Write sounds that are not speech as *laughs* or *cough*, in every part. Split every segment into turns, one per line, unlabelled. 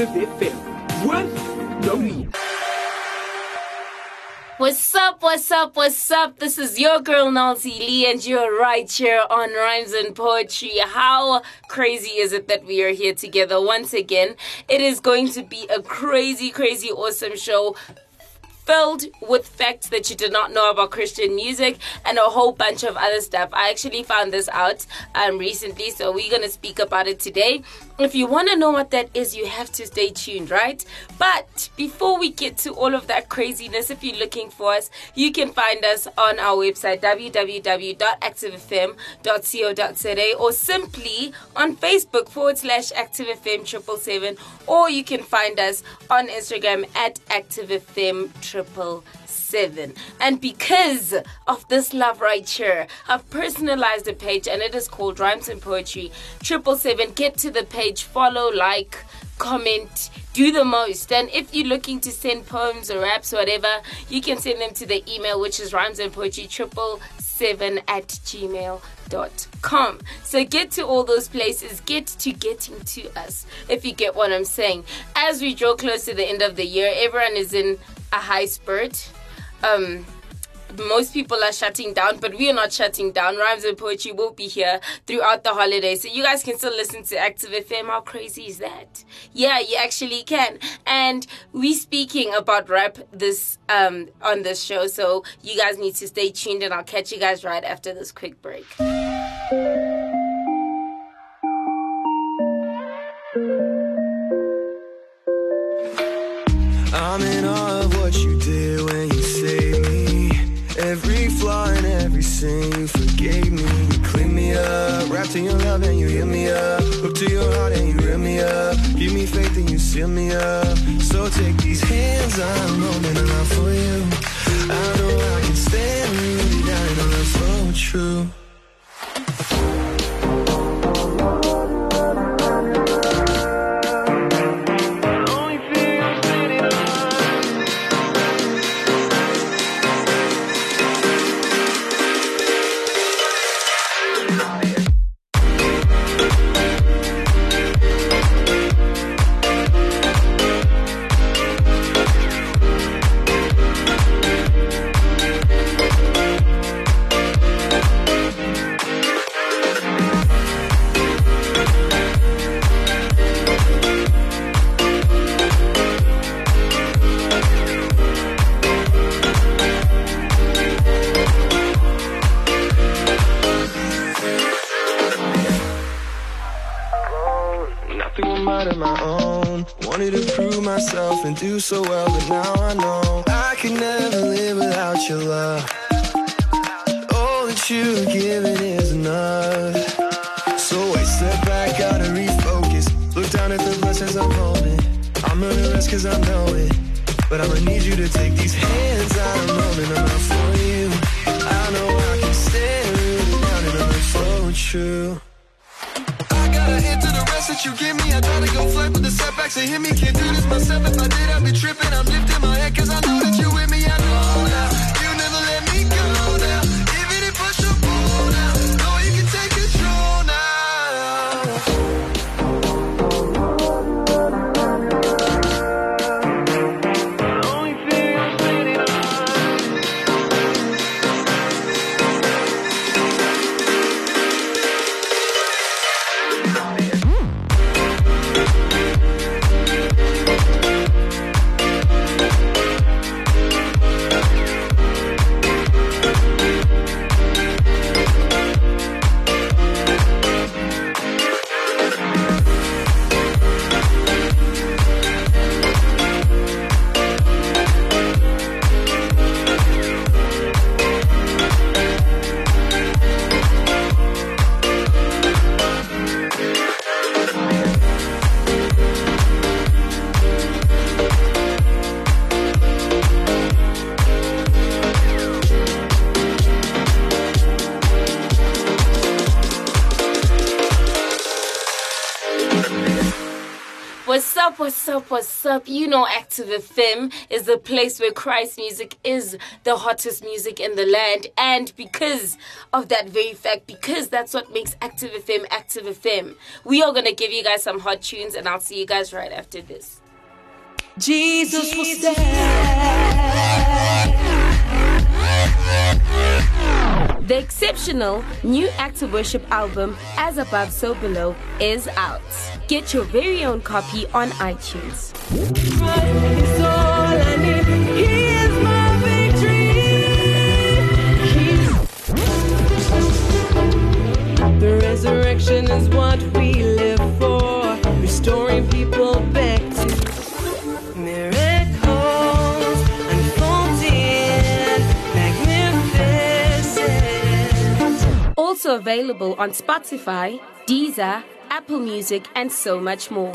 Active FM with Nomi.
What's up, what's up, what's up? This is your girl Nancy Lee, and you're right here on Rhymes and Poetry. How crazy is it that we are here together once again? It is going to be a crazy, crazy, awesome show filled with facts that you did not know about Christian music and a whole bunch of other stuff. I actually found this out um, recently, so we're going to speak about it today. If you want to know what that is, you have to stay tuned, right? But before we get to all of that craziness, if you're looking for us, you can find us on our website www.activefm.co.za or simply on Facebook forward slash ActiveFM triple seven, or you can find us on Instagram at ActiveFM triple seven. And because of this love right here, I've personalized the page and it is called Rhymes and Poetry triple seven. Get to the page, follow, like, comment, do the most. And if you're looking to send poems or raps or whatever, you can send them to the email which is rhymes and poetry triple seven at gmail.com. So get to all those places, get to getting to us, if you get what I'm saying. As we draw close to the end of the year, everyone is in a high spurt. Um, most people are shutting down, but we are not shutting down. Rhymes and poetry will be here throughout the holidays, so you guys can still listen to Active FM. How crazy is that? Yeah, you actually can. And we speaking about rap this um on this show, so you guys need to stay tuned, and I'll catch you guys right after this quick break.
I'm in you forgave me. You clean me up, wrapped in your love and you heal me up. Hook to your heart and you rip me up. Give me faith and you seal me up. So take these hands I'm holding out for you. I know I can stand rooted down in love so true.
up, you know Active FM is the place where Christ music is the hottest music in the land. And because of that very fact, because that's what makes Active FM Active FM, we are going to give you guys some hot tunes and I'll see you guys right after this.
Jesus, Jesus. will stand.
The exceptional new Act of Worship album, As Above So Below, is out. Get your very own copy on iTunes.
The resurrection is what we live for, restoring people back
also available on Spotify, Deezer, Apple Music, and so much more.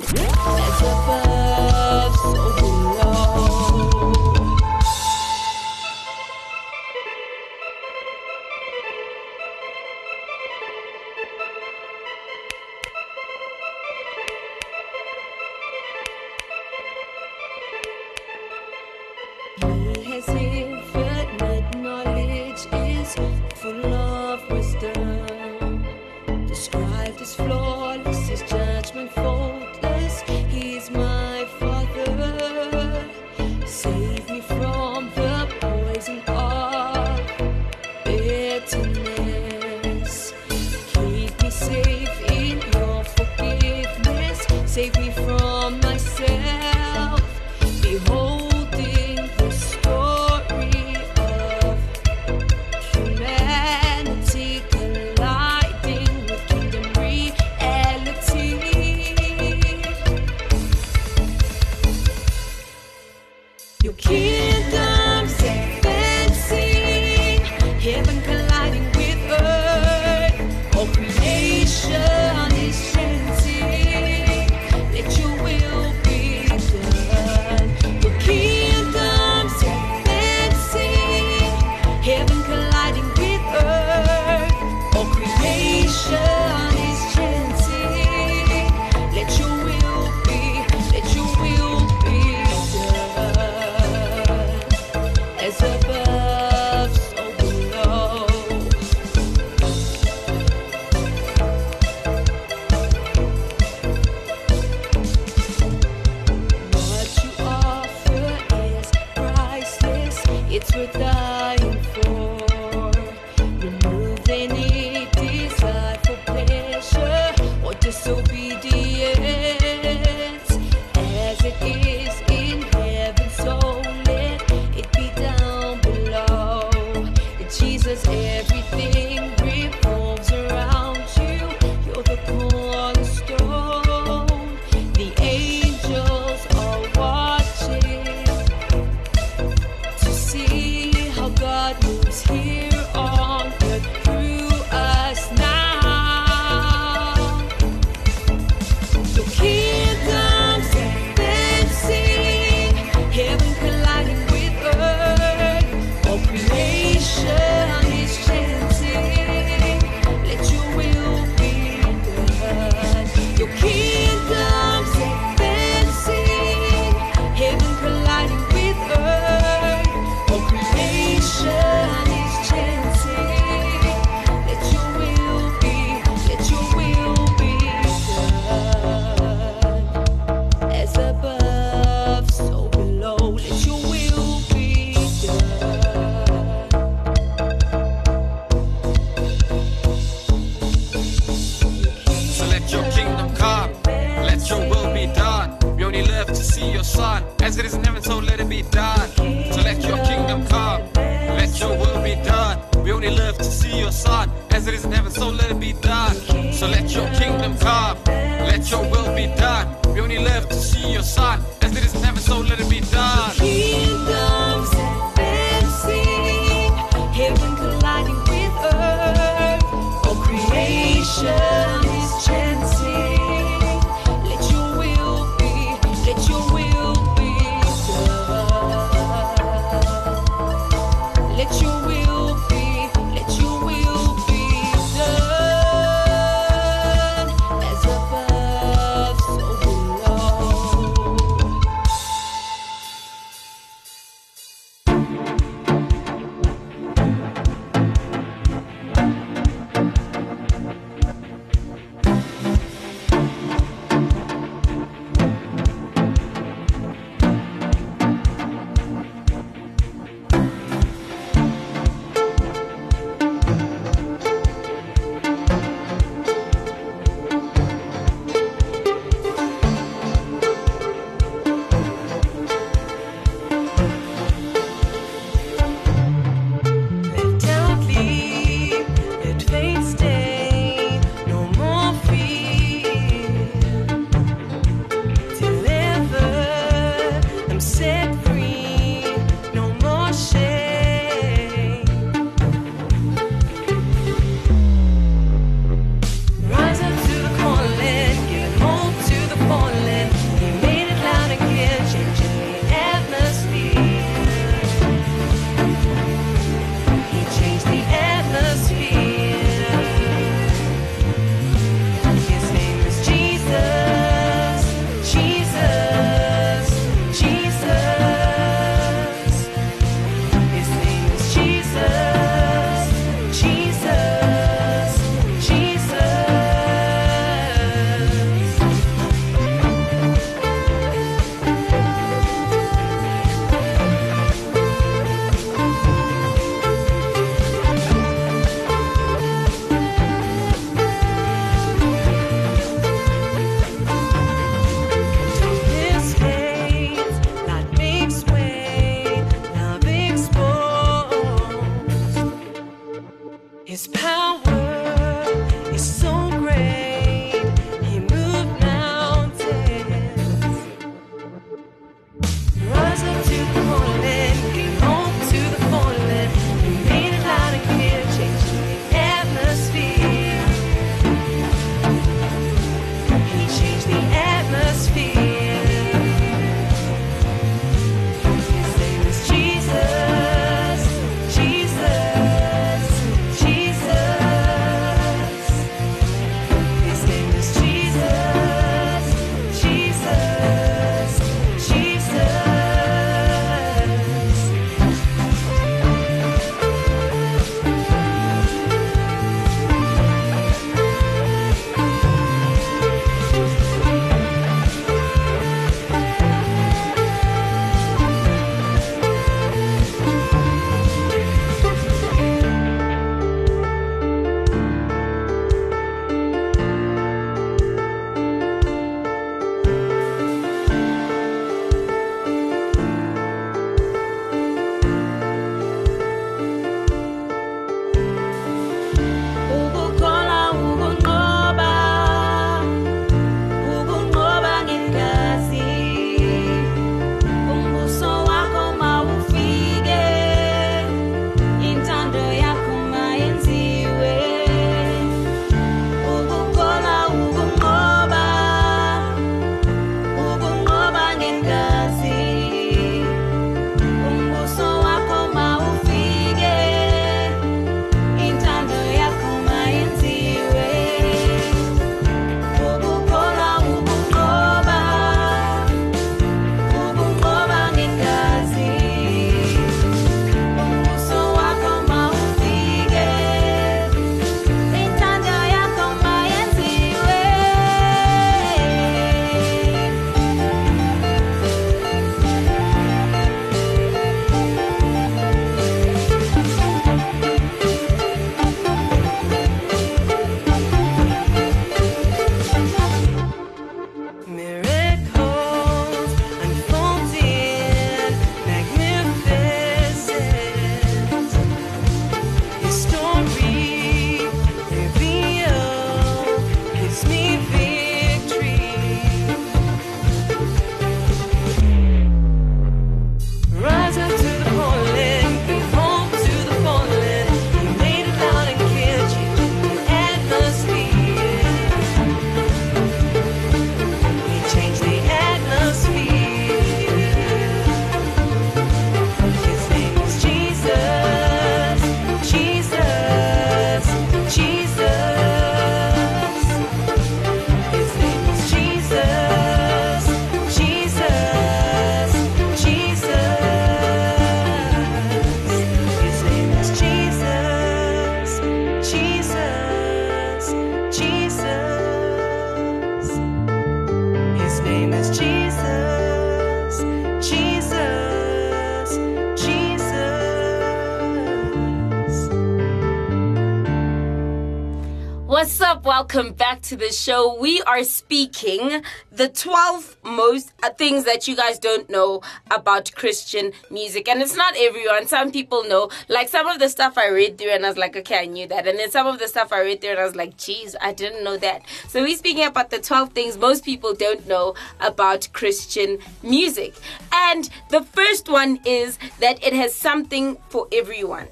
To
the
show. We are speaking the 12 most uh, things that you guys don't know about Christian music. And it's not everyone. Some people know. Like some of the stuff I read through and I was like, okay, I knew that. And then some of the stuff I read through and I was like, geez, I didn't know that. So we're speaking about the 12 things most people don't know about Christian music. And the first one is that it has something for everyone.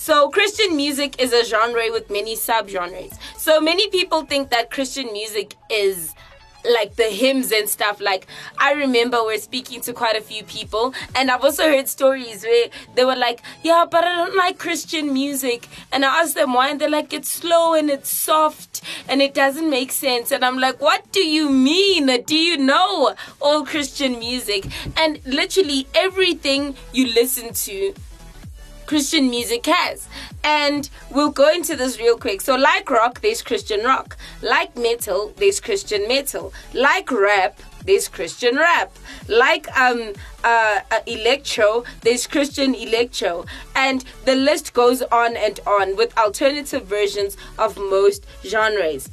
So, Christian music is a genre with many subgenres. So, many people think that Christian music is like the hymns and stuff. Like, I remember we're speaking to quite a few people, and I've also heard stories where they were like, Yeah, but I don't like Christian music. And I asked them why, and they're like, It's slow and it's soft and it doesn't make sense. And I'm like, What do you mean? Do you know all Christian music? And literally everything you listen to Christian music has. And we'll go into this real quick. So, like rock, there's Christian rock. Like metal, there's Christian metal. Like rap, there's Christian rap. Like um uh, uh electro, there's Christian electro. And the list goes on and on with alternative versions of most genres.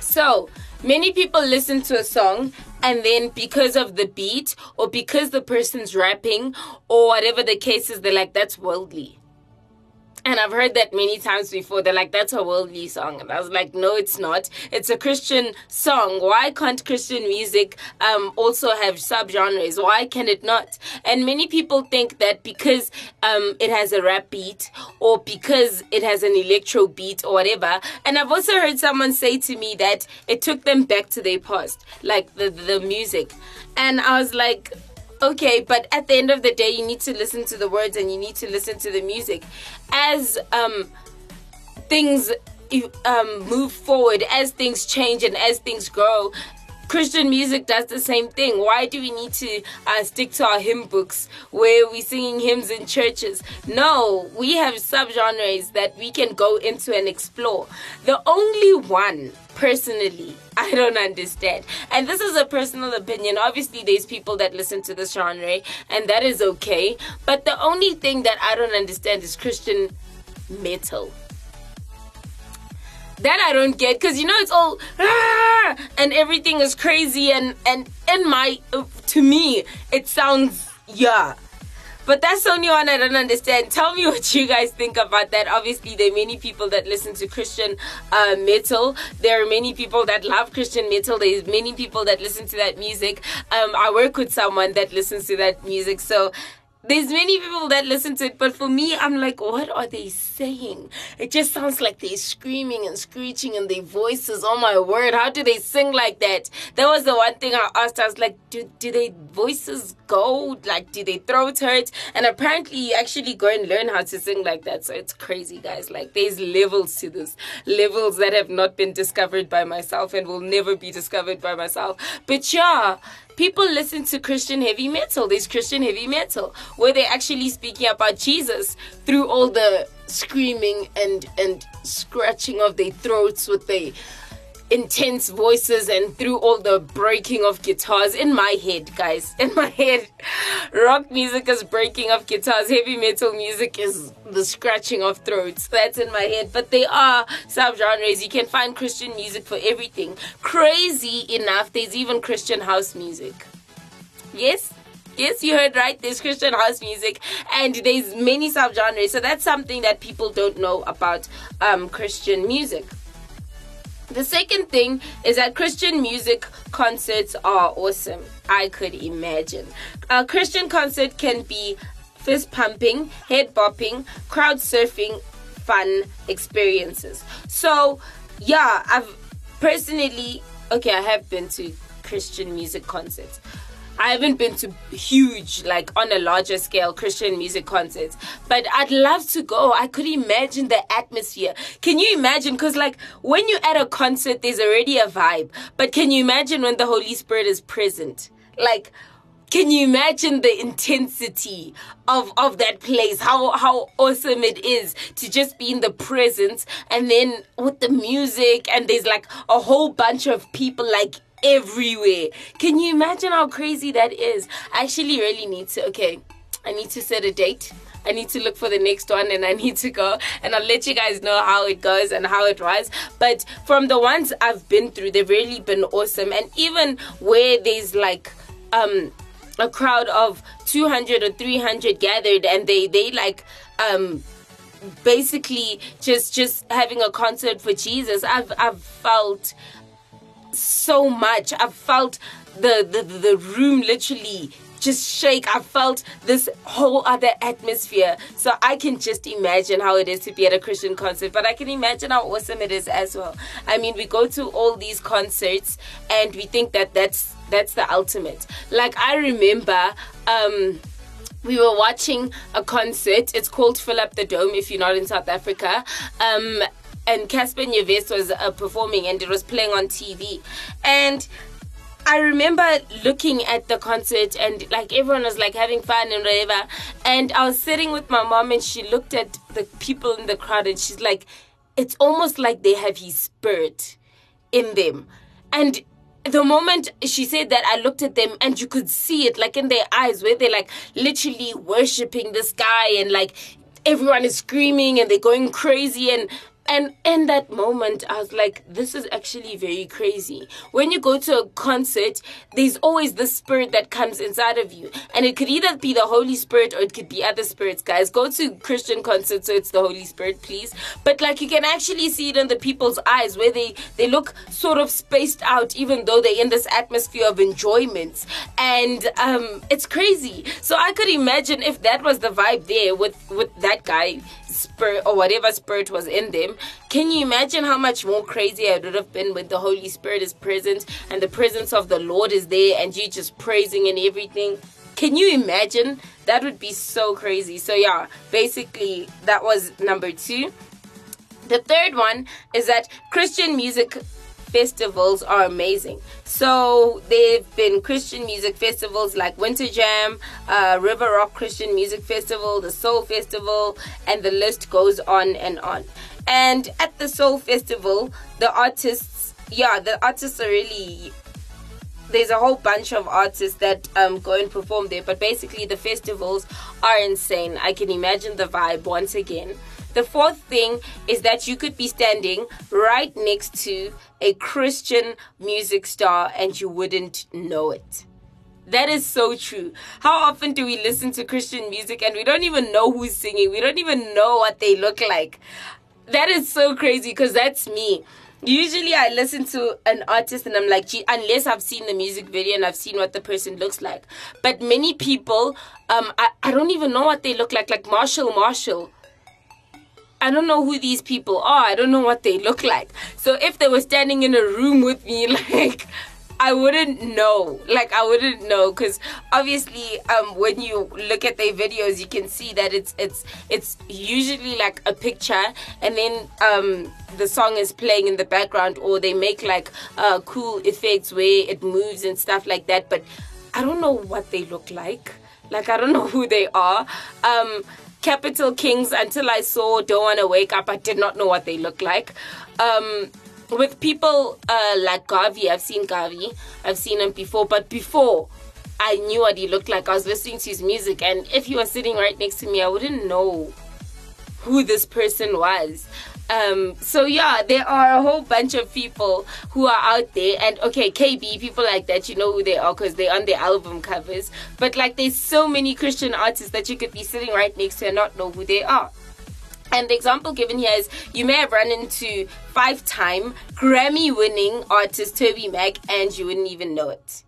So, many people listen to a song and then because of the beat or because the person's rapping or whatever the case is, they're like, that's worldly. And I've heard that many times before. They're like, that's a worldly song. And I was like, no, it's not. It's a Christian song. Why can't Christian music um, also have subgenres? Why can it not? And many people think that because um, it has a rap beat or because it has an electro beat or whatever. And I've also heard someone say to me that it took them back to their past, like the, the music. And I was like, okay but at the end of the day you need to listen to the words and you need to listen to the music. As um things um move forward as things change and as things grow Christian music does the same thing. Why do we need to uh, stick to our hymn books where we're singing hymns in churches? No, we have subgenres that we can go into and explore. The only one, personally, *laughs* I don't understand. And this is a personal opinion. Obviously, there's people that listen to this genre, and that is okay. But the only thing that I don't understand is Christian metal that I don't get because you know it's all "Ah!" and everything is crazy and and in my to me it sounds yeah. But that's the only one I don't understand. Tell me what you guys think about that. Obviously, there are many people that listen to Christian uh, metal. There are many people that love Christian metal. There's many people that listen to that music. Um, I work with someone that listens to that music. So there's many people that listen to it, but for me, I'm like, what are they saying? It just sounds like they're screaming and screeching and their voices. Oh my word, how do they sing like that? That was the one thing I asked. I was like, do, do their voices go? Like, do they throat hurt? And apparently, you actually go and learn how to sing like that. So it's crazy, guys. Like, there's levels to this, levels that have not been discovered by myself and will never be discovered by myself. But yeah, people listen to Christian heavy metal. There's Christian heavy metal where they're actually speaking about Jesus through all the screaming and and scratching of their throats with their intense voices and through all the breaking of guitars in my head guys. *laughs* In my head. Rock music is breaking of guitars. Heavy metal music is the scratching of throats. That's in my head. But they are subgenres. You can find christian music for everything. Crazy enough there's even christian house music. Yes? Yes, you heard right. There's Christian house music, and there's many subgenres. So that's something that people don't know about um, Christian music. The second thing is that Christian music concerts are awesome. I could imagine. A Christian concert can be fist pumping, head bopping, crowd surfing, fun experiences. So, yeah, I've personally, okay, I have been to Christian music concerts. I haven't been to huge, like on a larger scale, Christian music concerts, but I'd love to go. I could imagine the atmosphere. Can you imagine? Because, like, when you're at a concert, there's already a vibe, but can you imagine when the Holy Spirit is present? Like, can you imagine the intensity of of that place how how awesome it is to just be in the presence and then with the music and there's like a whole bunch of people like everywhere can you imagine how crazy that is i actually really need to okay i need to set a date I need to look for the next one and I *laughs* need to go and I'll let you guys know how it goes and how it was. But from the ones I've been through, they've really been awesome. And even where there's like um a crowd of 200 or 300 gathered and they they like um basically just just having a concert for Jesus I've I've felt so much I've felt the the the room literally just shake. I felt this whole other atmosphere. So I can just imagine how it is to be at a Christian concert, but I can imagine how awesome it is as well. I mean, we go to all these concerts and we think that that's that's the ultimate. Like I remember um we were watching a concert. It's called Fill Up the Dome if you're not in South Africa. Um and Cassper Nyovest was uh, performing and it was playing on TV. And I remember looking at the concert and like everyone was like having fun and whatever. And I was sitting with my mom and she looked at the people in the crowd and she's like, it's almost like they have his spirit in them. And the moment she said that, I looked at them and you could see it like in their eyes where they're like literally worshiping this guy and like everyone is screaming and they're going crazy and And in that moment, I was like, this is actually very crazy. When you go to a concert, there's always the spirit that comes inside of you. And it could either be the Holy Spirit or it could be other spirits, guys. Go to Christian concerts, so it's the Holy Spirit, please. But like you can actually see it in the people's eyes where they, they look sort of spaced out, even though they're in this atmosphere of enjoyment. And um, it's crazy. So I could imagine if that was the vibe there with, with that guy spirit or whatever spirit was in them. Can you imagine how much more crazy it would have been when the Holy Spirit is present and the presence of the Lord is there and you just praising and everything? Can you imagine? That would be so crazy. So yeah, basically that was number two. The third one is that Christian music festivals are amazing. So there have been Christian music festivals like Winter Jam, uh, River Rock Christian Music Festival, the Soul Festival, and the list goes on and on. And at the Soul Festival, the artists, yeah, the artists are really there's a whole bunch of artists that um, go and perform there, but basically the festivals are insane. I can imagine the vibe once again. The fourth thing is that you could be standing right next to a Christian music star and you wouldn't know it. That is so true. How often do we listen to Christian music and we don't even know who's singing? We don't even know what they look like. That is so crazy because that's me. Usually, I listen to an artist and I'm like, gee, unless I've seen the music video and I've seen what the person looks like. But many people, um, I, I don't even know what they look like. Like Marshall Marshall. I don't know who these people are. I don't know what they look like. So if they were standing in a room with me, *laughs* like, I wouldn't know. Like I wouldn't know because obviously, um, when you look at their videos, you can see that it's it's it's usually like a picture, and then um, the song is playing in the background, or they make like uh, cool effects where it moves and stuff like that. But I don't know what they look like. Like I don't *laughs* know who they are. Um, Capital Kings until I saw Don't Wanna Wake Up, I did not know what they look like. Um, with people uh, like GAWVI, I've seen GAWVI, I've seen him before, but before I knew what he looked like, I was listening to his music, and if he was sitting right next to me, I wouldn't know who this person was. Um, so yeah, there are a whole bunch of people who are out there, and okay, KB, people like that, you know who they are because they're on their album covers. But like, there's so many Christian artists that you could be sitting right next to and not know who they are. And the example given here is you may have run into five time Grammy winning artist TobyMac and you wouldn't even know it.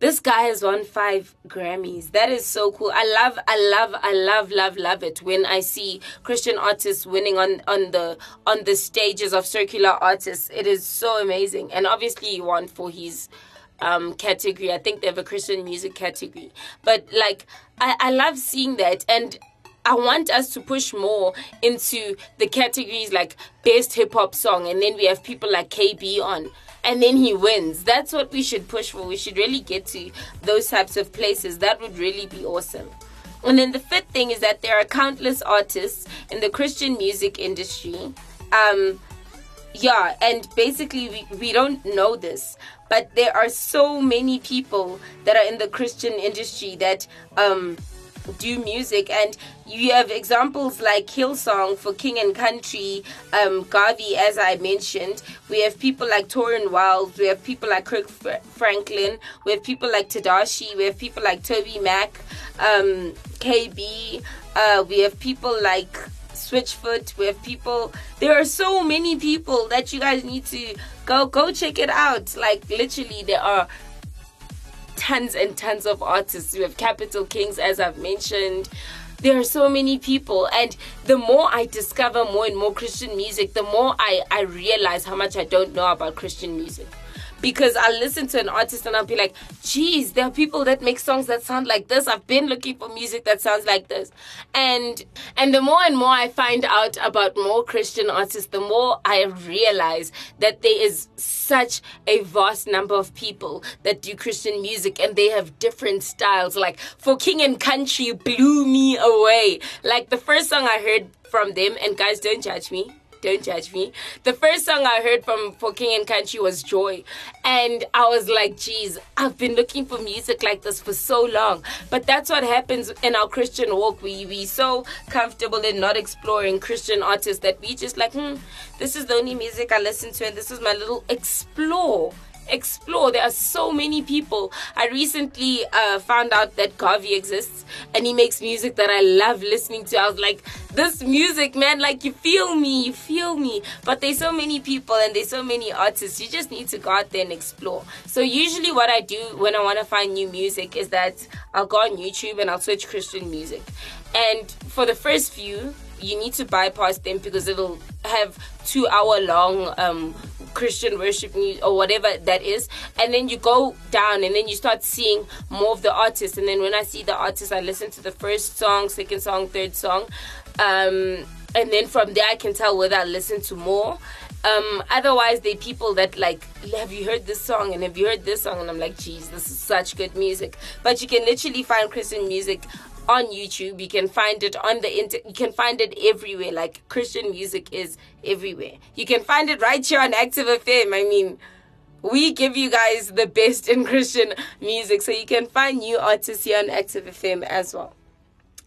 This guy has won five Grammys. That is so cool. I love, I love, I love, love, love it when I see Christian artists winning on on the on the stages of circular artists. It is so amazing. And obviously, he won for his um category. I think they have a Christian music category. But like, I I love seeing that and. I want us to push more into the categories like best hip hop song, and then we have people like KB on, and then he wins. That's what we should push for. We should really get to those types of places. That would really be awesome. And then the fifth thing is that there are countless artists in the Christian music industry. Um, yeah, and basically, we, we don't know this, but there are so many people that are in the Christian industry that um, do music. And you have examples like Hillsong for King and Country, um, GAWVI, as I mentioned. We have people like Tauren Wells, we have people like Kirk Fr- Franklin, we have people like Tedashii, we have people like TobyMac, um, KB, uh, we have people like Switchfoot, we have people there are so many people that you guys need to go go check it out. Like literally there are tons and tons of artists. We have Capital Kings, as I've mentioned. There are so many people, and the more I discover more and more Christian music, the more I, I realize how much I don't know about Christian music. Because I listen to an artist and I'll be like, geez, there are people that make songs that sound like this. I've been looking for music that sounds like this. And and the more and more I find out about more Christian artists, the more I realize that there is such a vast number of people that do Christian music and they have different styles. Like for King and Country blew me away. Like the first song I heard from them, and guys don't judge me Don't judge me. The first song I heard from for King and Country was Joy. And I was like, geez, I've been looking for music like this for so long. But that's what happens in our Christian walk. We we so comfortable in not exploring Christian artists that we just like, hmm, this is the only music I listen to and this is my little explore explore. There are so many people. I recently uh, found out that GAWVI exists and he makes music that I love listening to. I was like, this music, man, like you feel me, you feel me. But there's so many people and there's so many artists. You just need to go out there and explore. So usually what I do when I want to find new music is that I'll go on YouTube and I'll search Christian music. And for the first few, you need to bypass them because it'll have two hour long um Christian worship music or whatever that is, and then you go down and then you start seeing more of the artists. And then when I see the artists, I listen to the first song, second song, third song, um, and then from there I can tell whether I listen to more. Um, otherwise, they people that like, have you heard this song and have you heard this song? And I'm like, geez, this is such good music. But you can literally find Christian music on YouTube. You can find it on the inter- you can find it everywhere. Like Christian music is everywhere. You can find it right here on Active FM. I mean, we give you guys the best in Christian music, so you can find new artists here on Active FM as well.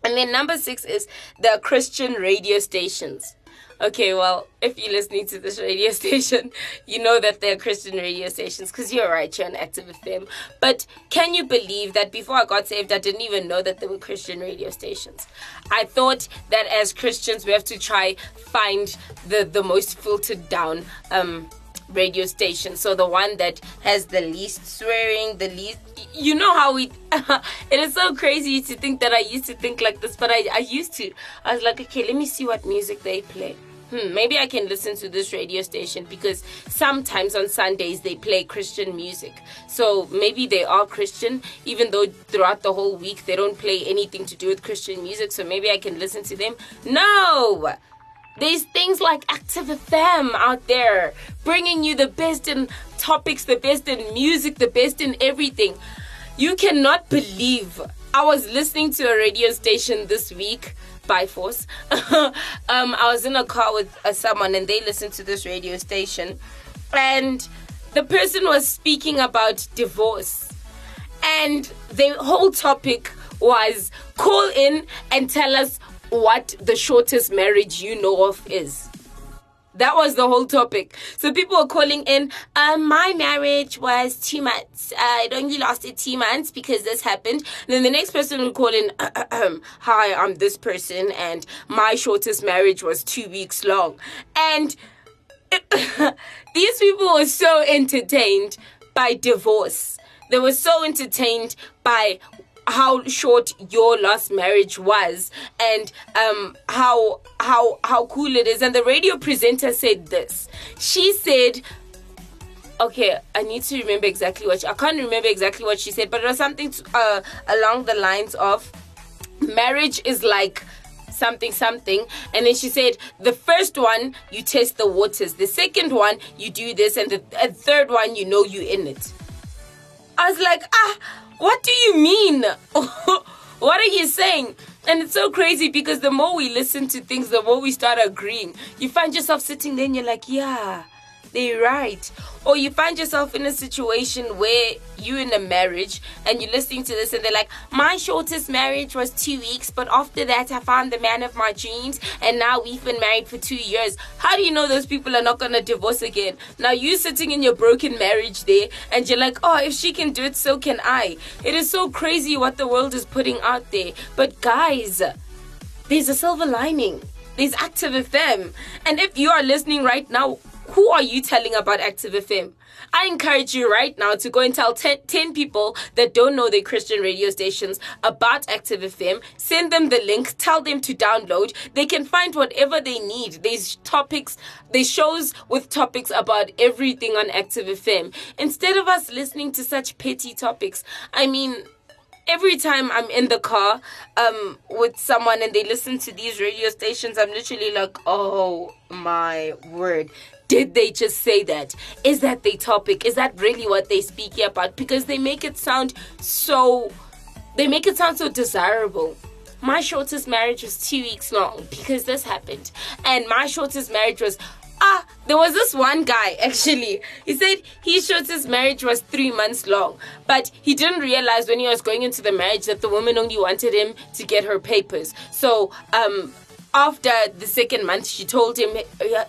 And then number six is the Christian radio stations. Okay, well, if you're listening to this radio *laughs* station, you know that they're Christian radio stations because you're right here on Active FM. But can you believe that before I got saved, I didn't even know that there were Christian radio stations? I thought that as Christians, we have to try find the the most filtered down um, radio station. So the one that has the least swearing, the least. You know how we. *laughs* it is so crazy to think that I used to think like this, but I, I used to. I was like, okay, let me see what music they play. Hmm, maybe I can listen to this radio station because sometimes on Sundays they play Christian music. So maybe they are Christian, even though throughout the whole week they don't play anything to do with Christian music. So maybe I can listen to them. No! There's things like Active FM out there bringing you the best in topics, the best in music, the best in everything. You cannot believe I was listening to a radio station this week by force. *laughs* um, I was in a car with uh, someone and they listened to this radio station, and the person was speaking about divorce, and the whole topic was call in and tell us what the shortest marriage you know of is. That was the whole topic. So people were calling in. Um, my marriage was two months. Uh, it only lasted two months because this happened. And then the next person would call in. *clears throat* Hi, I'm this person, and my shortest marriage was two weeks long. And *laughs* these people were so entertained by divorce. They were so entertained by how short your last marriage was and um how how how cool it is. And the radio presenter said this. She said okay i need to remember exactly what she, i can't remember exactly what she said but it was something to, uh, along the lines of marriage is like something something. And then she said the first one you test the waters. The second one you do this. And the uh, third one you know you in it. I was like ah what do you mean? *laughs* what are you saying? And it's so crazy because the more we listen to things, the more we start agreeing. You find yourself sitting there and you're like, yeah, they're right. Or you find yourself in a situation where you're in a marriage and you're listening to this and they're like, my shortest marriage was two weeks, but after that I found the man of my dreams and now we've been married for two years. How do you know those people are not gonna divorce again? Now you sitting in your broken marriage there and you're like, oh, if she can do it, so can I. It is so crazy what the world is putting out there. But guys, there's a silver lining. There's Active FM. And if you are listening right now, who are you telling about Active FM? I encourage you right now to go and tell 10, 10, people that don't know their Christian radio stations about Active FM. Send them the link, tell them to download. They can find whatever they need. There's topics, there's shows with topics about everything on Active FM. Instead of us listening to such petty topics, I mean, every time I'm in the car um with someone and they listen to these radio stations, I'm literally like, oh my word. Did they just say that? Is that the topic? Is that really what they speak about? Because they make it sound so they make it sound so desirable. my shortest marriage was two weeks long because this happened. And my shortest marriage was Ah, there was this one guy *laughs* actually. He said his shortest marriage was three months long, but he didn't realize when he was going into the marriage that the woman only wanted him to get her papers. So, um, after the second month, she told him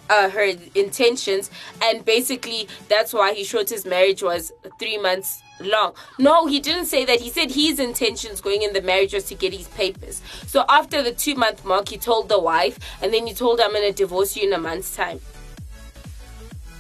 uh, her intentions, and basically that's why he showed his marriage was three months long. No, he didn't say that. He said his intentions going in the marriage was to get his papers. So after the two month mark, he told the wife, and then he told her, I'm going to divorce you in a month's time.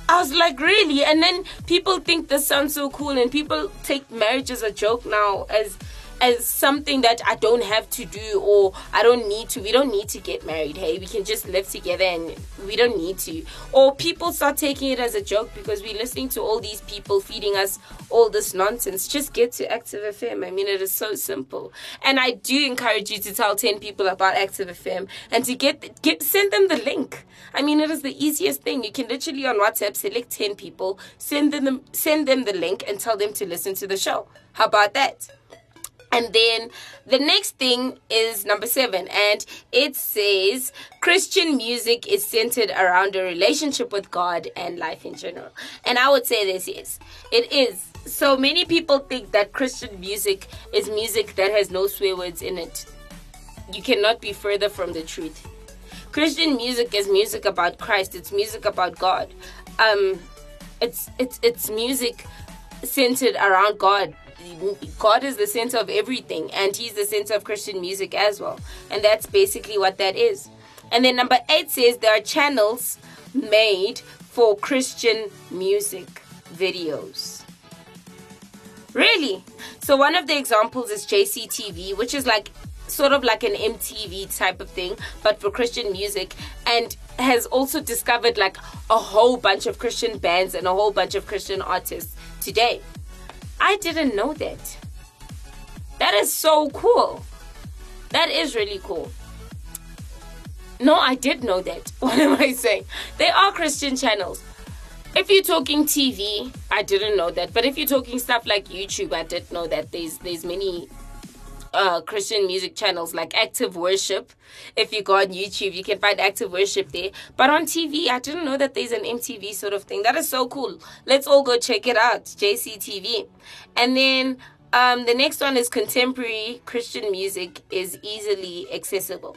I was like, really? And then people think this sounds so cool, and people take marriage as a joke now, as as something that I don't have to do or I don't need to. We don't need to get married. Hey, we can just live together and we don't need to. Or people start taking it as a joke because we're listening to all these people feeding us all this nonsense. Just get to Active FM. I mean, it is so simple. And I do encourage you to tell 10 people about Active FM and to get, get send them the link. I mean, it is the easiest thing. You can literally on WhatsApp select 10 people, send them send them the link and tell them to listen to the show. How about that? And then the next thing is number seven, and it says Christian music is centered around a relationship with God and life in general. And I would say this is it is. So many people think that Christian music is music that has no swear words in it. You cannot be further from the truth. Christian music is music about Christ. It's music about God. Um, it's it's it's music centered around God. God is the center of everything, and He's the center of Christian music as well. And that's basically what that is. And then number eight says there are channels made for Christian music videos. Really? So one of the examples is JCTV, which is like sort of like an MTV type of thing, but for Christian music, and has also discovered like a whole bunch of Christian bands and a whole bunch of Christian artists today. I didn't know that. That is so cool. That is really cool. No, I did know that. *laughs* What am I saying? They are Christian channels. If you're talking TV, I didn't know that. But if you're talking stuff like YouTube, I did know that there's there's many uh, Christian music channels like Active Worship. If you go on YouTube, you can find Active Worship there. But on TV, I didn't know that there's an MTV sort of thing. That is so cool. Let's all go check it out. JCTV. And then um, the next one is contemporary Christian music is easily accessible.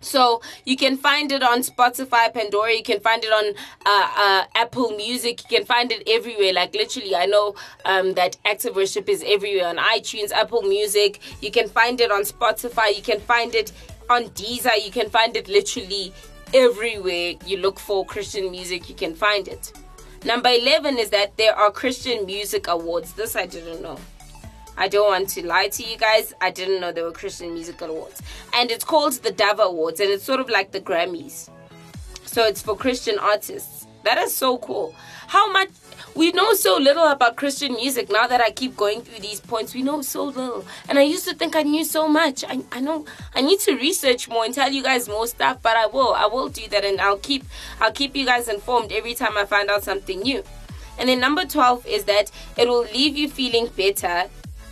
So you can find it on Spotify, Pandora. You can find it on uh, uh, Apple Music. You can find it everywhere. Like literally, I know um, that Active Worship is everywhere on iTunes, Apple Music. You can find it on Spotify. You can find it on Deezer. You can find it literally everywhere. You look for Christian music, you can find it. Number eleven is that there are Christian music awards. This I didn't know. I don't want to lie to you guys. I didn't know there were Christian Music Awards. And it's called the Dove Awards, and it's sort of like the Grammys. So it's for Christian artists. That is so cool. How much we know so little about Christian music now that I keep going through these points. We know so little. And I used to think I knew so much. I, I know I need to research more and tell you guys more stuff, but I will. I will do that and I'll keep I'll keep you guys informed every time I find out something new. And then number 12 is that it will leave you feeling better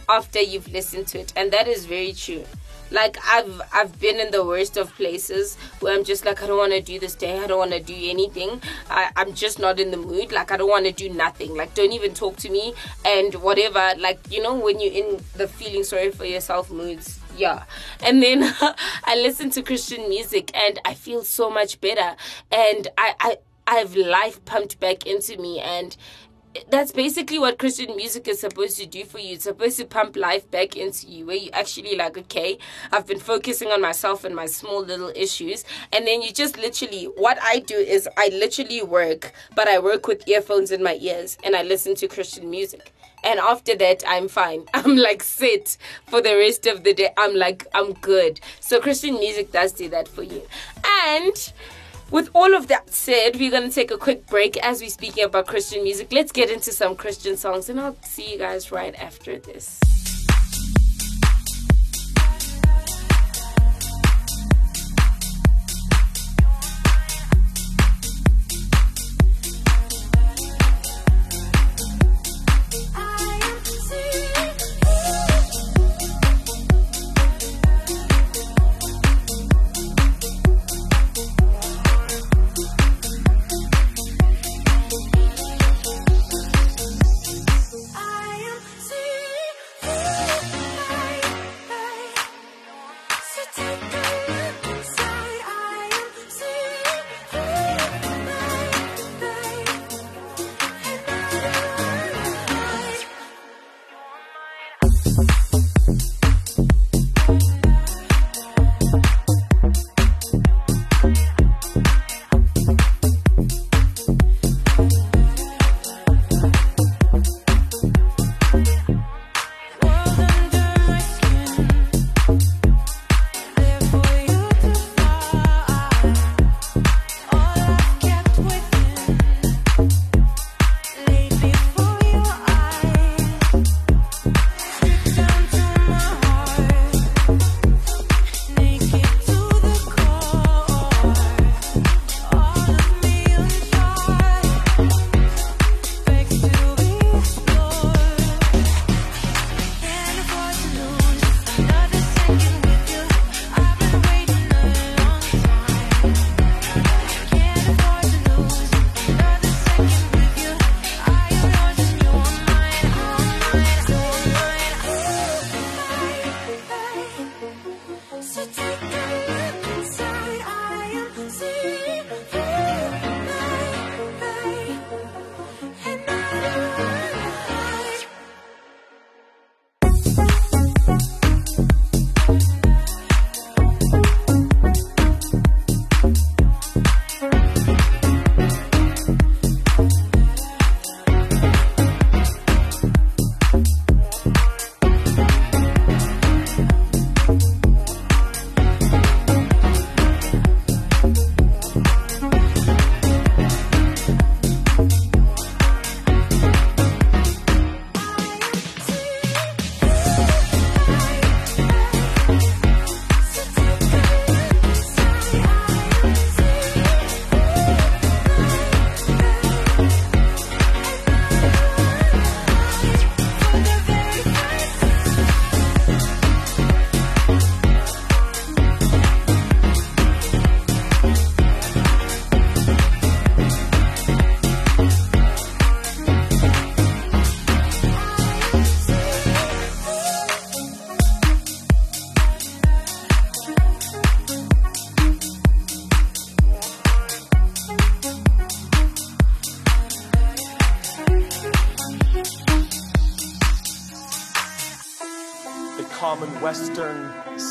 after you've listened to it. And that is very true. Like i've i've been in the worst of places where i'm just like i don't want to do this day. I don't want to do anything. I, i'm just not in the mood. Like i don't want to do nothing. Like don't even talk to me. And whatever like you know when you're in the feeling sorry for yourself moods. Yeah. And then *laughs* i listen to christian music and i feel so much better. And i i I have life pumped back into me. And that's basically what Christian music is supposed to do for you. It's supposed to pump life back into you, where you actually like, okay, I've been focusing on myself and my small little issues, and then you just literally, what I do is I literally work, but I work with earphones in my ears and I listen to Christian music. And after that, I'm fine. *laughs* I'm like sit for the rest of the day. I'm like, I'm good. So Christian music does do that for you. And with all of that said, we're going to take a quick break as we're speaking about Christian music. Let's get into some Christian songs, and I'll see you guys right after this.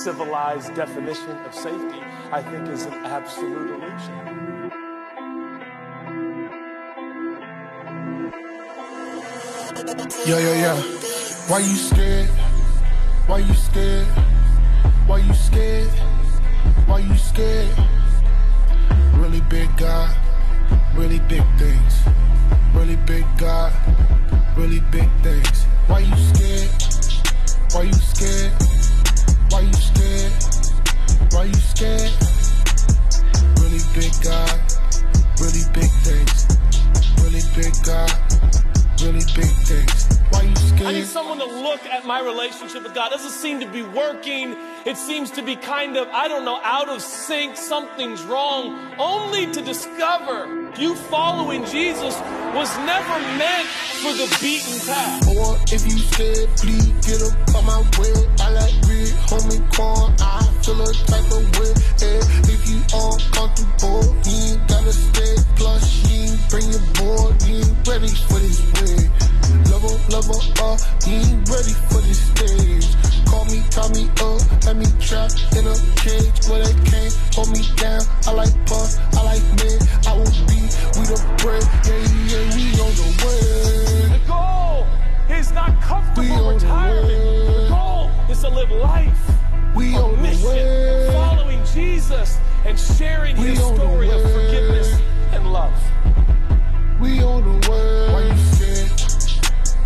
Civilized definition of safety, I think is an absolute illusion.
Yeah, yeah, yeah. Why you scared? Why you scared? Why you scared? Why you scared? Really big God, really big things. Really big God, really big things. Why you scared? Why you
relationship with God. Doesn't seem to be working. It seems to be kind of, I don't know, out of sync. Something's wrong. Only to discover you following Jesus was never meant for the beaten path.
Or if you said, please get up on my way. I like red, homie corn. I feel a type of way. Eh, if you uncomfortable, you ain't gotta stay. Plus, you ain't bring your board. You ain't ready for this way. Level, level up. You ain't ready for this stage. Call me, tie me up, let me trap in a cage where they can't hold me down. I like puff, I like men, I will be, we the bread, yeah, yeah, we on the way.
The goal is not comfortable
on the
retirement. The goal is to live life,
We
a
on
mission, following Jesus and sharing
We
his story of forgiveness and love.
We on the way. Why you scared?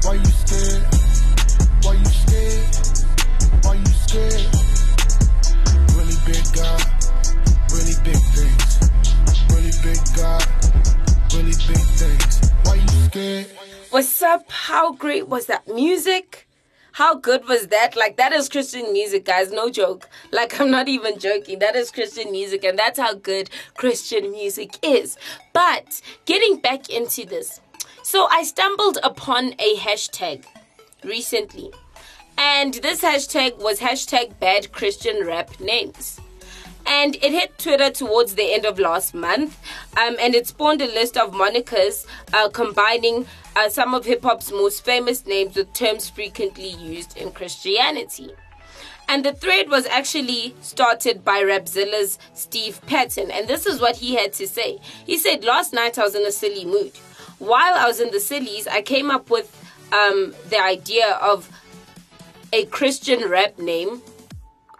Why you scared? Why you scared? Why you scared? Really big God, really big things. Really big God, really big things. Why you scared?
What's up? How great was that music? How good was that? Like, that is Christian music, guys. No joke. Like, I'm not even joking. That is Christian music, and that's how good Christian music is. But getting back into this, so I stumbled upon a hashtag recently, and this hashtag was hashtag bad Christian rap names and it hit Twitter towards the end of last month, um, and it spawned a list of monikers uh, combining uh, some of hip hop's most famous names with terms frequently used in Christianity. And the thread was actually started by Rapzilla's Steve Patton, and this is what he had to say. He said, Last night I was in a silly mood. While I was in the sillies, I came up with um, the idea of a Christian rap name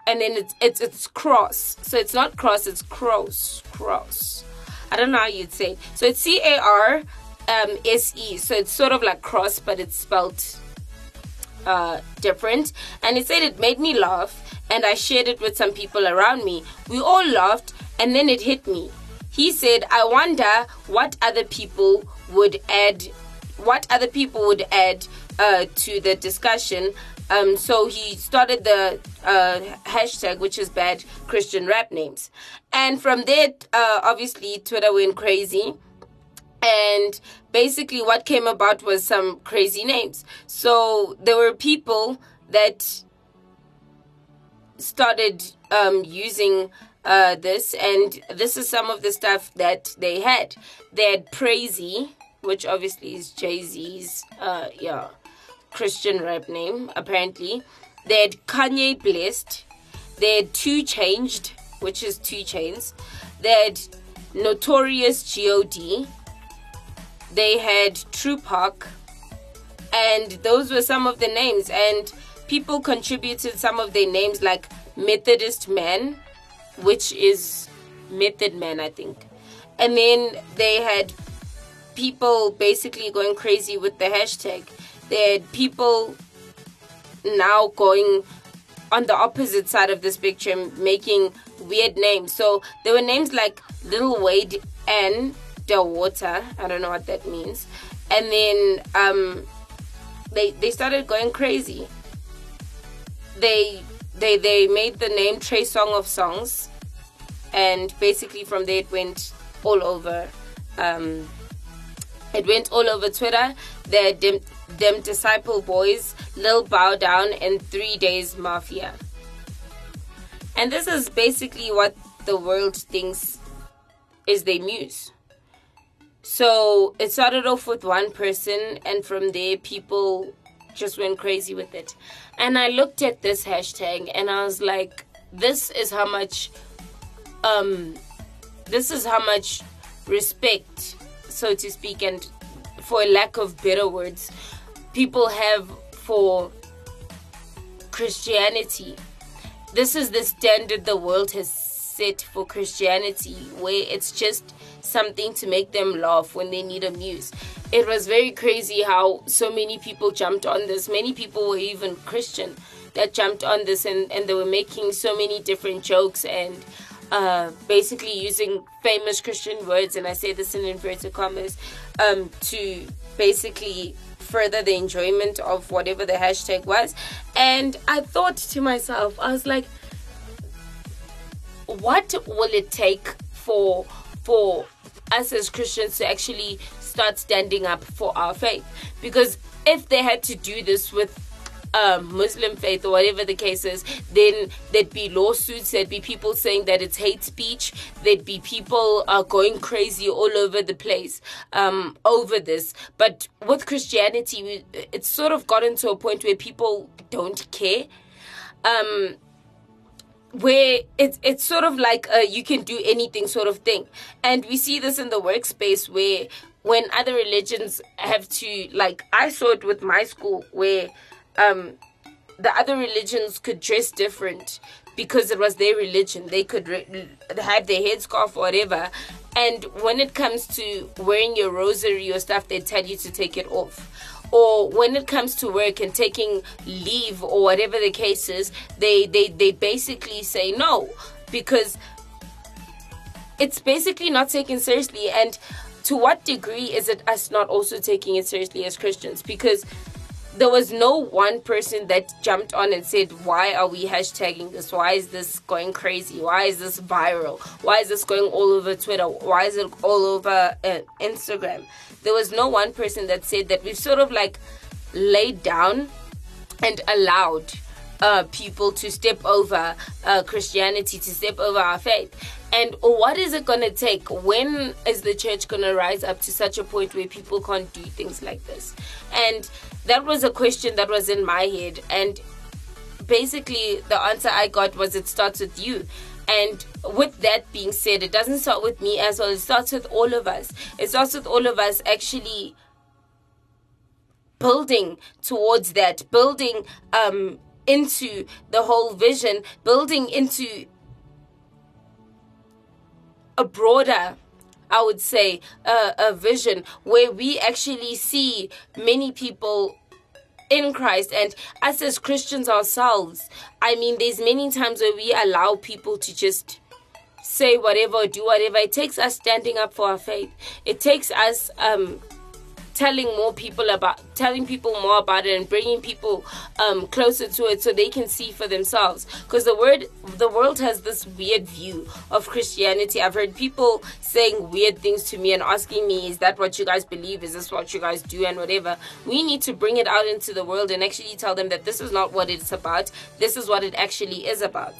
and then it's it's it's cross. So it's not cross, it's cross. Cross. I don't know how you'd say it. So it's C A R um, S E. So it's sort of like cross, but it's spelled uh, different. And he said it made me laugh, and I shared it with some people around me. We all laughed, and then it hit me. He said, I wonder what other people would add, what other people would add uh, to the discussion. Um, so he started the uh, hashtag, which is bad Christian rap names. And from there, uh, obviously, Twitter went crazy. And basically what came about was some crazy names. So there were people that started um, using uh, this. And this is some of the stuff that they had. They had praisey which obviously is jay-z's uh, yeah christian rap name apparently they had kanye blessed they had two changed which is two chains they had notorious god they had Tupac, and those were some of the names. And people contributed some of their names, like Methodist Man, which is Method Man, I think. And then they had people basically going crazy with the hashtag. People now going on the opposite side of the spectrum, making weird names. So there were names like Little Wade and Del Water. I don't know what that means. And then um, they they started going crazy. They they they made the name Trey Song of Songs, and basically from there it went all over. Um, it went all over Twitter. The them, them disciple boys, Lil Bow Down, and Three Days Mafia. And this is basically what the world thinks is their muse. So it started off with one person, and from there, people just went crazy with it. And I looked at this hashtag and I was like, this is how much um this is how much respect, so to speak, and for lack of better words, people have for Christianity. This is the standard the world has set for Christianity, where it's just something to make them laugh when they need a muse. It was very crazy how so many people jumped on this. Many people were even Christian that jumped on this and, and they were making so many different jokes and uh, basically using famous Christian words, and I say this in inverted commas, um, to basically further the enjoyment of whatever the hashtag was. And I thought to myself, I was like, what will it take for for us as Christians to actually start standing up for our faith? Because if they had to do this with um, Muslim faith or whatever the case is, then there'd be lawsuits, there'd be people saying that it's hate speech, there'd be people uh, going crazy all over the place um, over this. But with Christianity, we- it's sort of gotten to a point where people don't care. Um, where it's it's sort of like a you can do anything sort of thing and we see this in the workspace where when other religions have to like i saw it with my school where um the other religions could dress different because it was their religion. They could re- have their headscarf or whatever. And when it comes to wearing your rosary or stuff they tell you to take it off. Or when it comes to work and taking leave or whatever the case is they they, they basically say no because it's basically not taken seriously. And to what degree is it us not also taking it seriously as christians? Because there was no one person that jumped on and said, Why are we hashtagging this? Why is this going crazy? Why is this viral? Why is this going all over Twitter? Why is it all over uh, Instagram? There was no one person that said that we've sort of like laid down and allowed uh, people to step over uh, Christianity, to step over our faith. And what is it going to take? When is the church going to rise up to such a point where people can't do things like this? And that was a question that was in my head. And basically, the answer I got was it starts with you. And with that being said, it doesn't start with me as well, it starts with all of us. It starts with all of us actually building towards that, building um, into the whole vision, building into a broader I would say a vision where we actually see many people in Christ and us as Christians ourselves. I mean, there's many times where we allow people to just say whatever, do whatever. It takes us standing up for our faith. It takes us um, telling more people about telling people more about it and bringing people um, closer to it so they can see for themselves. Because the word the world has this weird view of christianity. I've heard people saying weird things to me and asking me is that what you guys believe? Is this what you guys do? and whatever. We need to bring it out into the world and actually tell them that this is not what it's about. This is what it actually is about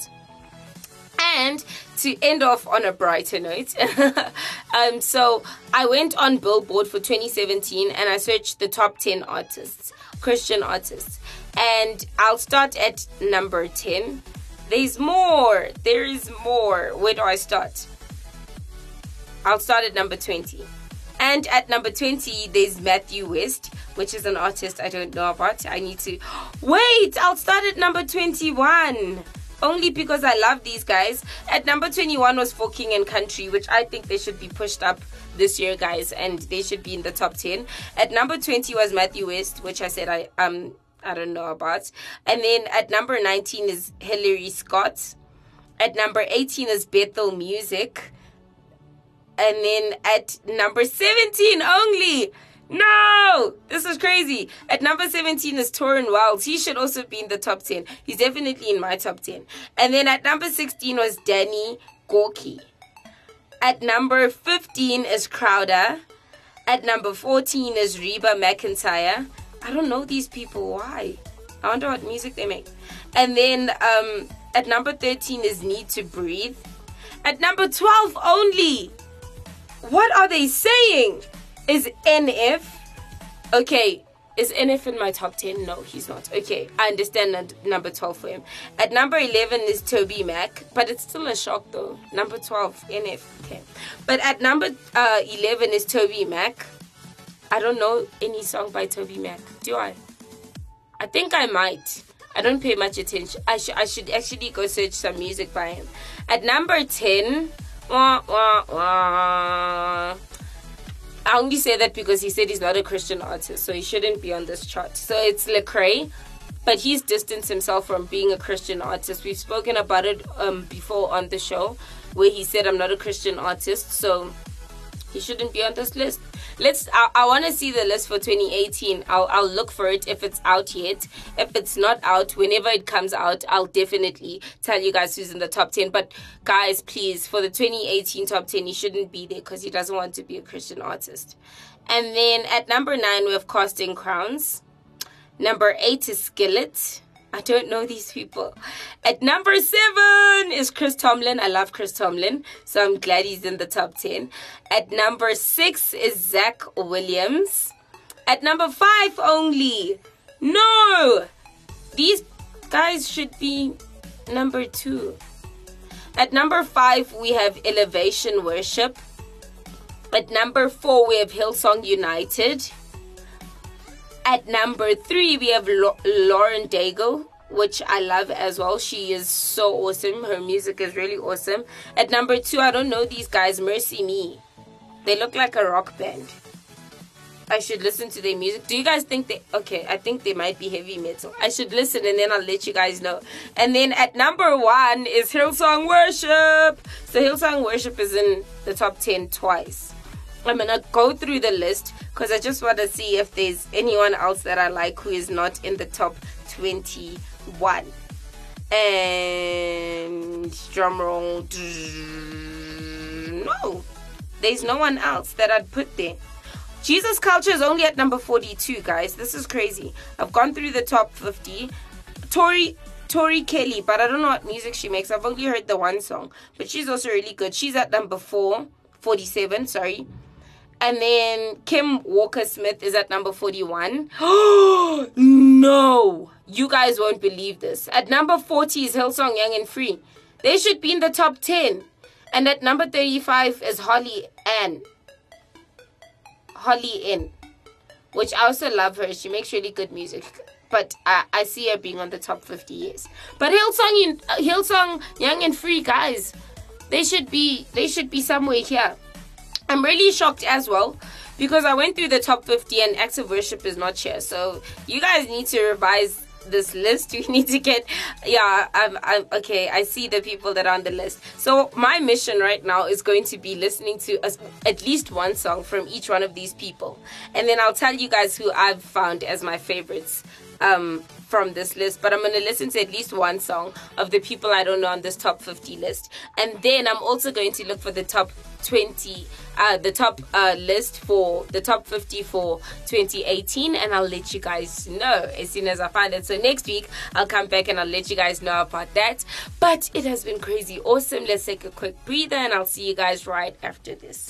and to end off on a brighter note, *laughs* um, so I went on Billboard for 2017 and I searched the top 10 artists, Christian artists. And I'll start at number 10. There's more. There is more. Where do I start? I'll start at number 20. And at number 20, there's Matthew West, which is an artist I don't know about. I need to. *gasps* Wait, I'll start at number 21 only because I love these guys. At number 21 was For King and Country, which I think they should be pushed up this year, guys, and they should be in the top 10. At number 20 was Matthew West, which I said I um I don't know about. And then at number 19 is Hillary Scott. At number 18 is Bethel Music. And then at number 17 only no, this is crazy. At number 17 is Tauren Wells. He should also be in the top 10. He's definitely in my top 10. And then at number 16 was Danny Gokey. At number 15 is Crowder. At number 14 is Reba McEntire. I don't know these people. Why? I wonder what music they make. And then um, at number 13 is Need to Breathe. At number 12 only. What are they saying? Is NF. Okay, Is NF in my top 10? No, he's not. Okay, I understand number 12 for him. At number 11 is TobyMac, but it's still a shock though. Number 12, NF. Okay. But at number uh, 11 is TobyMac. I don't know any song by TobyMac. Do I? I think I might. I don't pay much attention. I, sh- I should actually go search some music by him. At number 10, wah, wah, wah. I only say that because he said he's not a Christian artist, so he shouldn't be on this chart. So it's Lecrae, but he's distanced himself from being a Christian artist. We've spoken about it um, before on the show, where he said I'm not a Christian artist, so he shouldn't be on this list. Let's. I, I want to see the list for 2018. I'll I'll look for it if it's out yet. If it's not out, whenever it comes out, I'll definitely tell you guys who's in the top 10. But guys, please, for the 2018 top 10, he shouldn't be there because he doesn't want to be a Christian artist. And then at number nine, we have Casting Crowns. Number eight is Skillet. I don't know these people. At number seven is Chris Tomlin. I love Chris Tomlin, so I'm glad he's in the top 10. At number six is Zach Williams. At number five only. No! These guys should be number two. At number five, we have Elevation Worship. At number four, we have Hillsong United. At number three, we have Lauren Daigle, which I love as well. She is so awesome. Her music is really awesome. At number two, I don't know these guys, MercyMe. They look like a rock band. I should listen to their music. Do you guys think they okay? I think they might be heavy metal. I should listen and then I'll let you guys know. And then at number one is Hillsong Worship. So Hillsong Worship is in the top 10 twice. I'm gonna go through the list because I just want to see if there's anyone else that I like who is not in the top 21. And drum roll. No, there's no one else that I'd put there. Jesus Culture is only at number 42, guys. This is crazy. I've gone through the top 50. Tori Tori Kelly, but I don't know what music she makes. I've only heard the one song, but she's also really good. She's at number 4, 47, sorry. And then Kim Walker Smith is at number 41. *gasps* no! You guys won't believe this. At number 40 is Hillsong Young and Free. They should be in the top 10. And at number 35 is Holly Ann. Hollyn, which I also love her. She makes really good music. But I, I see her being on the top 50 years. But Hillsong, uh, Hillsong Young and Free, guys, they should be they should be somewhere here. I'm really shocked as well because I went through the top 50 and active worship is not here. So you guys need to revise this list. *laughs* You need to get yeah. I'm, I'm okay. I see the people that are on the list. So my mission right now is going to be listening to as, at least one song from each one of these people, and then I'll tell you guys who I've found as my favorites. Um, from this list, but I'm going to listen to at least one song of the people I don't know on this top 50 list. And then I'm also going to look for the top 20, uh, the top uh, list for the top 50 for 2018, and I'll let you guys know as soon as I find it. So next week, I'll come back and I'll let you guys know about that. But it has been crazy awesome. Let's take a quick breather, and I'll see you guys right after this.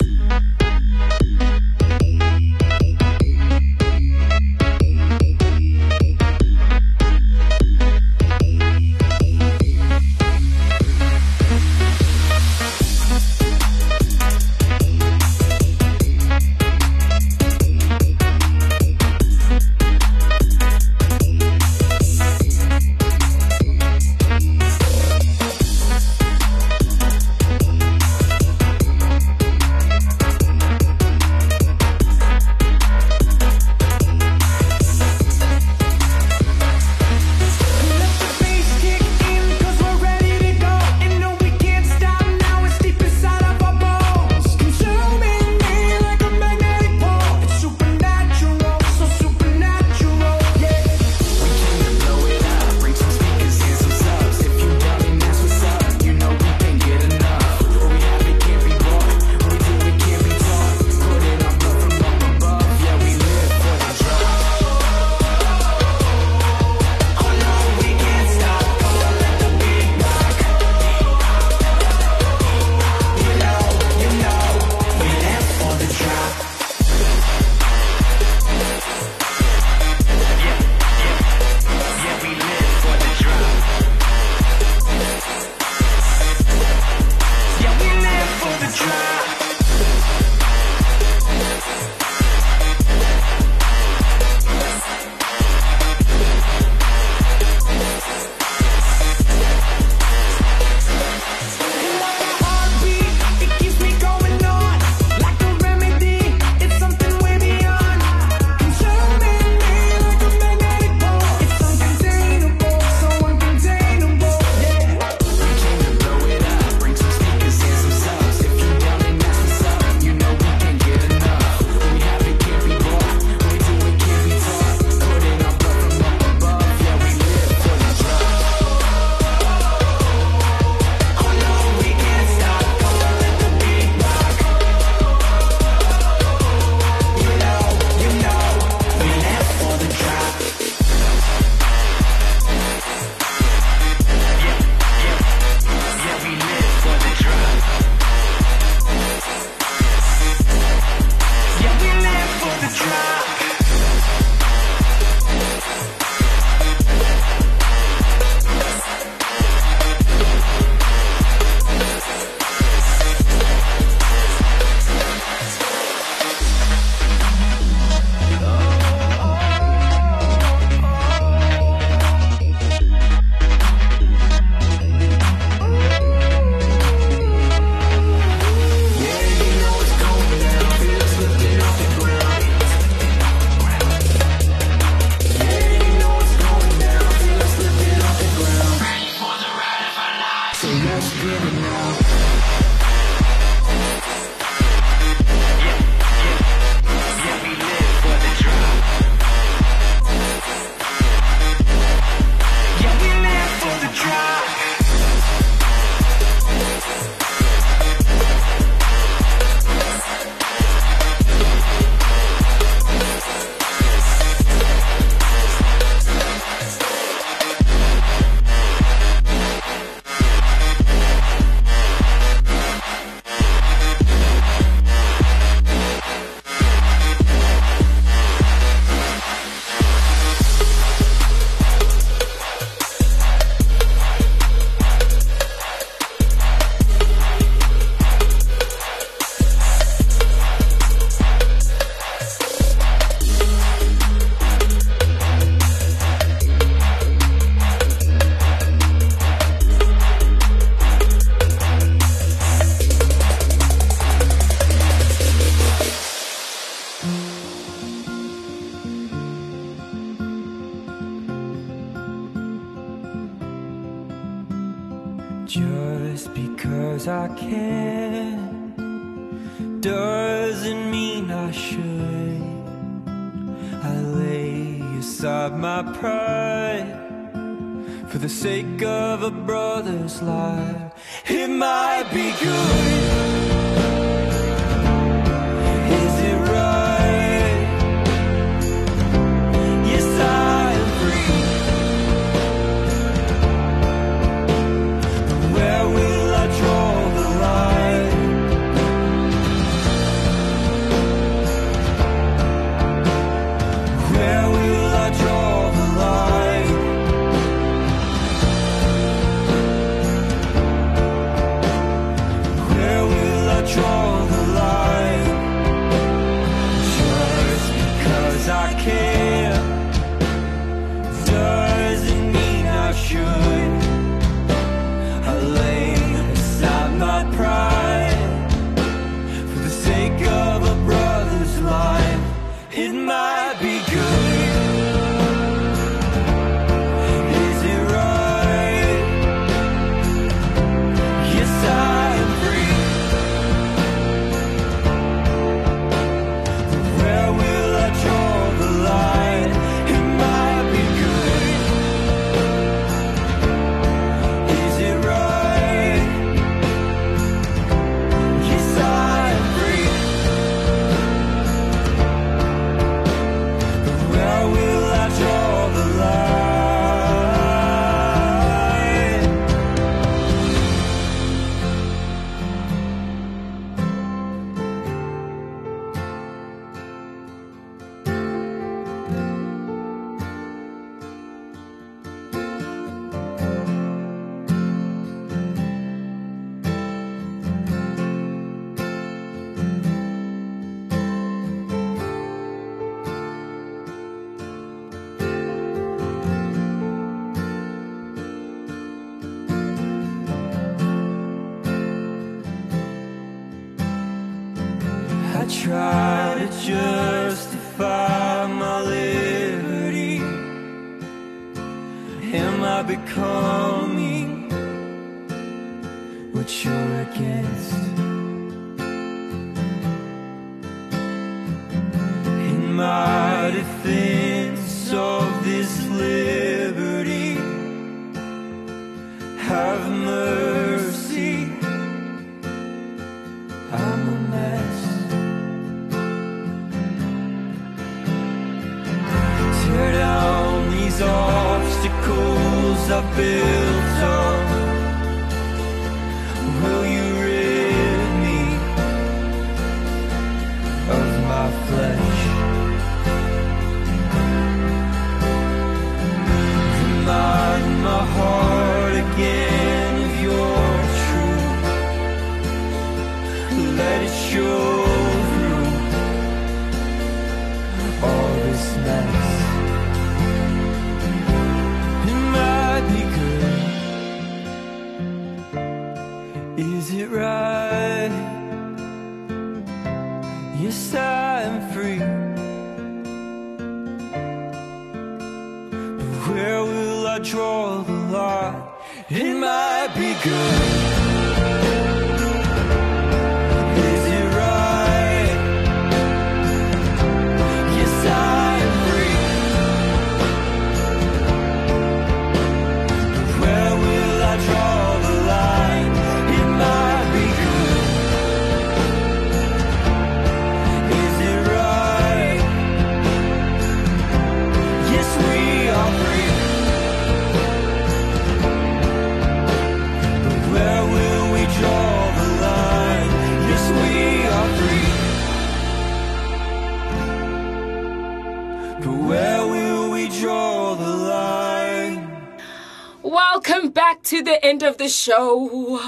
end of the show.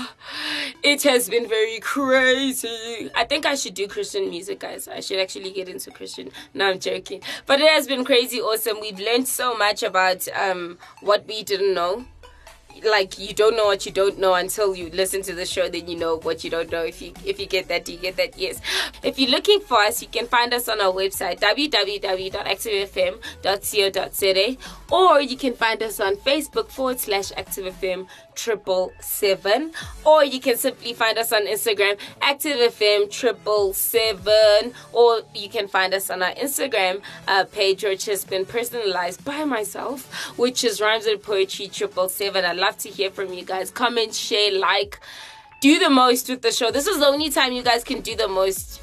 It has been very crazy. I think I should do Christian music, guys. I should actually get into Christian. No, I'm joking. But it has been crazy awesome. We've learned so much about um, what we didn't know like you don't know what you don't know until you listen to the show then you know what you don't know if you if you get that do you get that yes if you're looking for us you can find us on our website www.activefm.co.za or you can find us on facebook forward slash activefm triple seven, or you can simply find us on Instagram, Active FM triple seven, or you can find us on our Instagram uh, page, which has been personalized by myself, which is Rhymes and Poetry triple seven. I'd love to hear from you guys. Comment, share, like, do the most with the show. This is the only time you guys can do the most.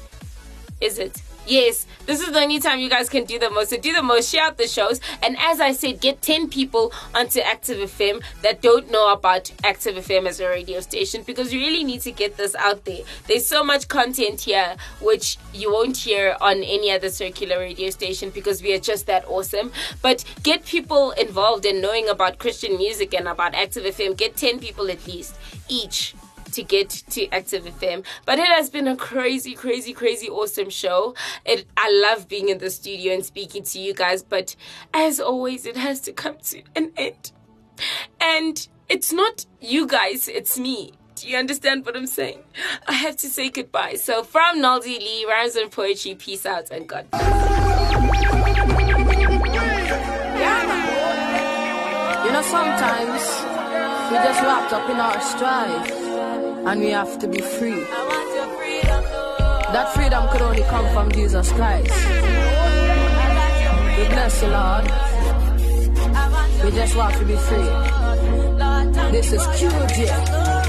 Is it? Yes, this is the only time you guys can do the most. So do the most, share out the shows. And as I said, get 10 people onto Active FM that don't know about Active FM as a radio station because you really need to get this out there. There's so much content here which you won't hear on any other circular radio station because we are just that awesome. But get people involved in knowing about Christian music and about Active FM. Get 10 people at least each to get to Active FM. But it has been a crazy, crazy, crazy awesome show. It I love being in the studio and speaking to you guys, but as always, it has to come to an end. And it's not you guys, it's me. Do you understand what I'm saying? I have to say goodbye. So from Naldi Lee, Rhymes and Poetry, peace out and God.
You know, sometimes we just wrapped up in our strife and we have to be free. That freedom could only come from Jesus Christ. We bless you, Lord. We just want to be free. This is QJ.